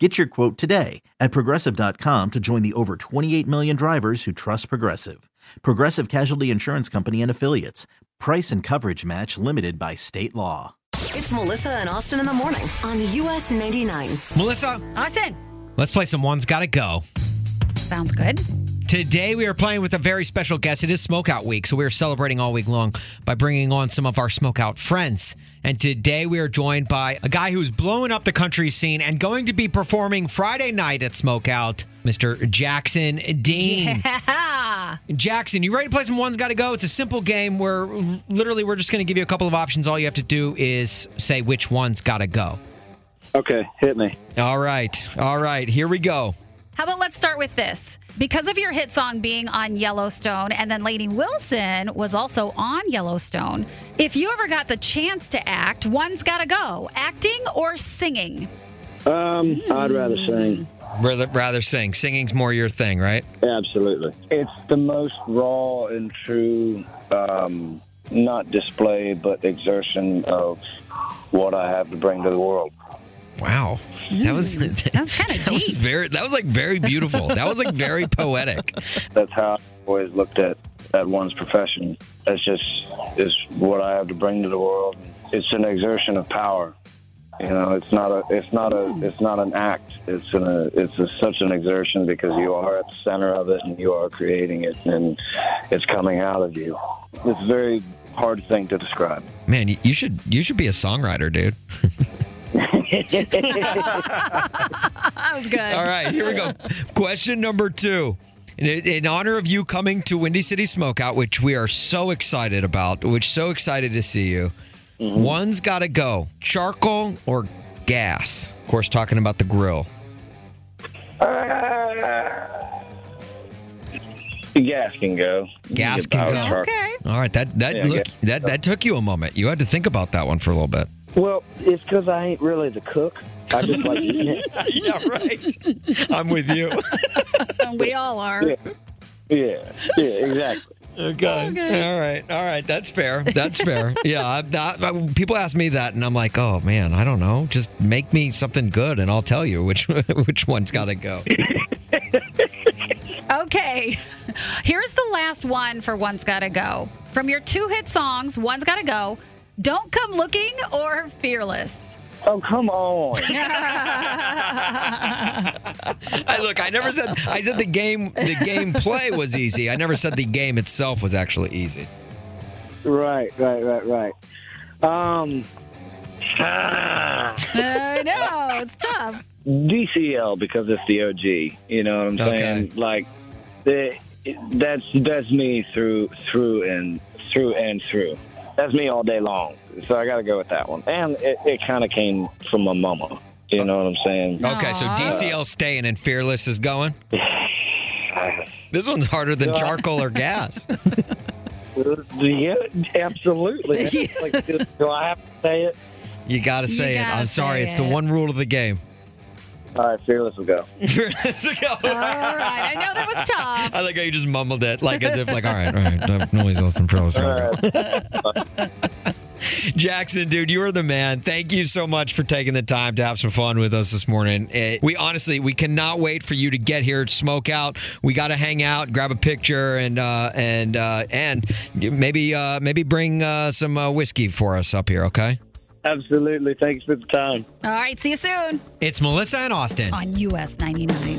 Get your quote today at progressive.com to join the over 28 million drivers who trust Progressive. Progressive Casualty Insurance Company and Affiliates. Price and coverage match limited by state law. It's Melissa and Austin in the morning on US 99. Melissa, Austin. let's play some One's Gotta Go. Sounds good. Today we are playing with a very special guest. It is Smokeout Week, so we are celebrating all week long by bringing on some of our Smokeout friends. And today we are joined by a guy who's blowing up the country scene and going to be performing Friday night at Smokeout, Mr. Jackson Dean. Yeah. Jackson, you ready to play some One's Gotta Go? It's a simple game where literally we're just going to give you a couple of options. All you have to do is say which one's gotta go. Okay, hit me. All right, all right, here we go. How about let's start with this? Because of your hit song being on Yellowstone, and then Lainey Wilson was also on Yellowstone, if you ever got the chance to act, one's got to go acting or singing. Um, I'd rather sing. Rather, rather sing. Singing's more your thing, right? Absolutely. It's the most raw and true, um, not display, but exertion of what I have to bring to the world. Wow, that was That's kinda that was deep. very that was like very beautiful. that was like very poetic. That's how I've always looked at, at one's profession. That's just is what I have to bring to the world. It's an exertion of power. You know, it's not a, it's not a, hmm. it's not an act. It's an, a, it's a, such an exertion because you are at the center of it and you are creating it and it's coming out of you. It's a very hard thing to describe. Man, you- you should you should be a songwriter, dude. That was good. All right, here we go. Question number two. In, in honor of you coming to Windy City Smokeout, which we are so excited about, which so excited to see you. Mm-hmm. One's got to go: charcoal or gas. Of course, talking about the grill. The gas can go. Gas can go. Okay. All right, that that Yeah, look that that took you a moment. You had to think about that one for a little bit. Well, it's because I ain't really the cook. I just like eating it. yeah, right. I'm with you. we all are. Yeah. Yeah, yeah, exactly. Okay. All right. All right. That's fair. That's fair. yeah. I'm I- people ask me that, and I'm like, oh man, I don't know. Just make me something good, and I'll tell you which which one's got to go. Okay. Here's the last one for One's Gotta Go. From your two hit songs, One's Gotta Go, Don't Come Looking or Fearless. Oh, come on. I look. I never said. I said the game. The game play was easy. I never said the game itself was actually easy. right, right, right, right. Um, I know, it's tough. DCL because it's the OG. You know what I'm Okay. saying? Like, the, that's that's me through through and through and through. That's me all day long. So I got to go with that one. And it, it kind of came from my mama. You know what I'm saying? Okay. So Aw. DCL staying and fearless is going. This one's harder than charcoal or gas. Yeah, absolutely. like, do, do I have to say it? You got to say it. gotta I'm sorry. say It's the it. one rule of the game. All right, fearless will go. Fearless to go. All right. I know that was tough. I like how you just mumbled it, like as if, like, all right, all right, no, nobody's listening for us. All right. Jackson, dude, you are the man. Thank you so much for taking the time to have some fun with us this morning. Eh, we honestly, we cannot wait for you to get here, smoke out. We got to hang out, grab a picture, and uh, and uh, and maybe uh, maybe bring uh, some uh, whiskey for us up here. Okay. Absolutely. Thanks for the time. All right. See you soon It's Melissa and Austin. on US 99.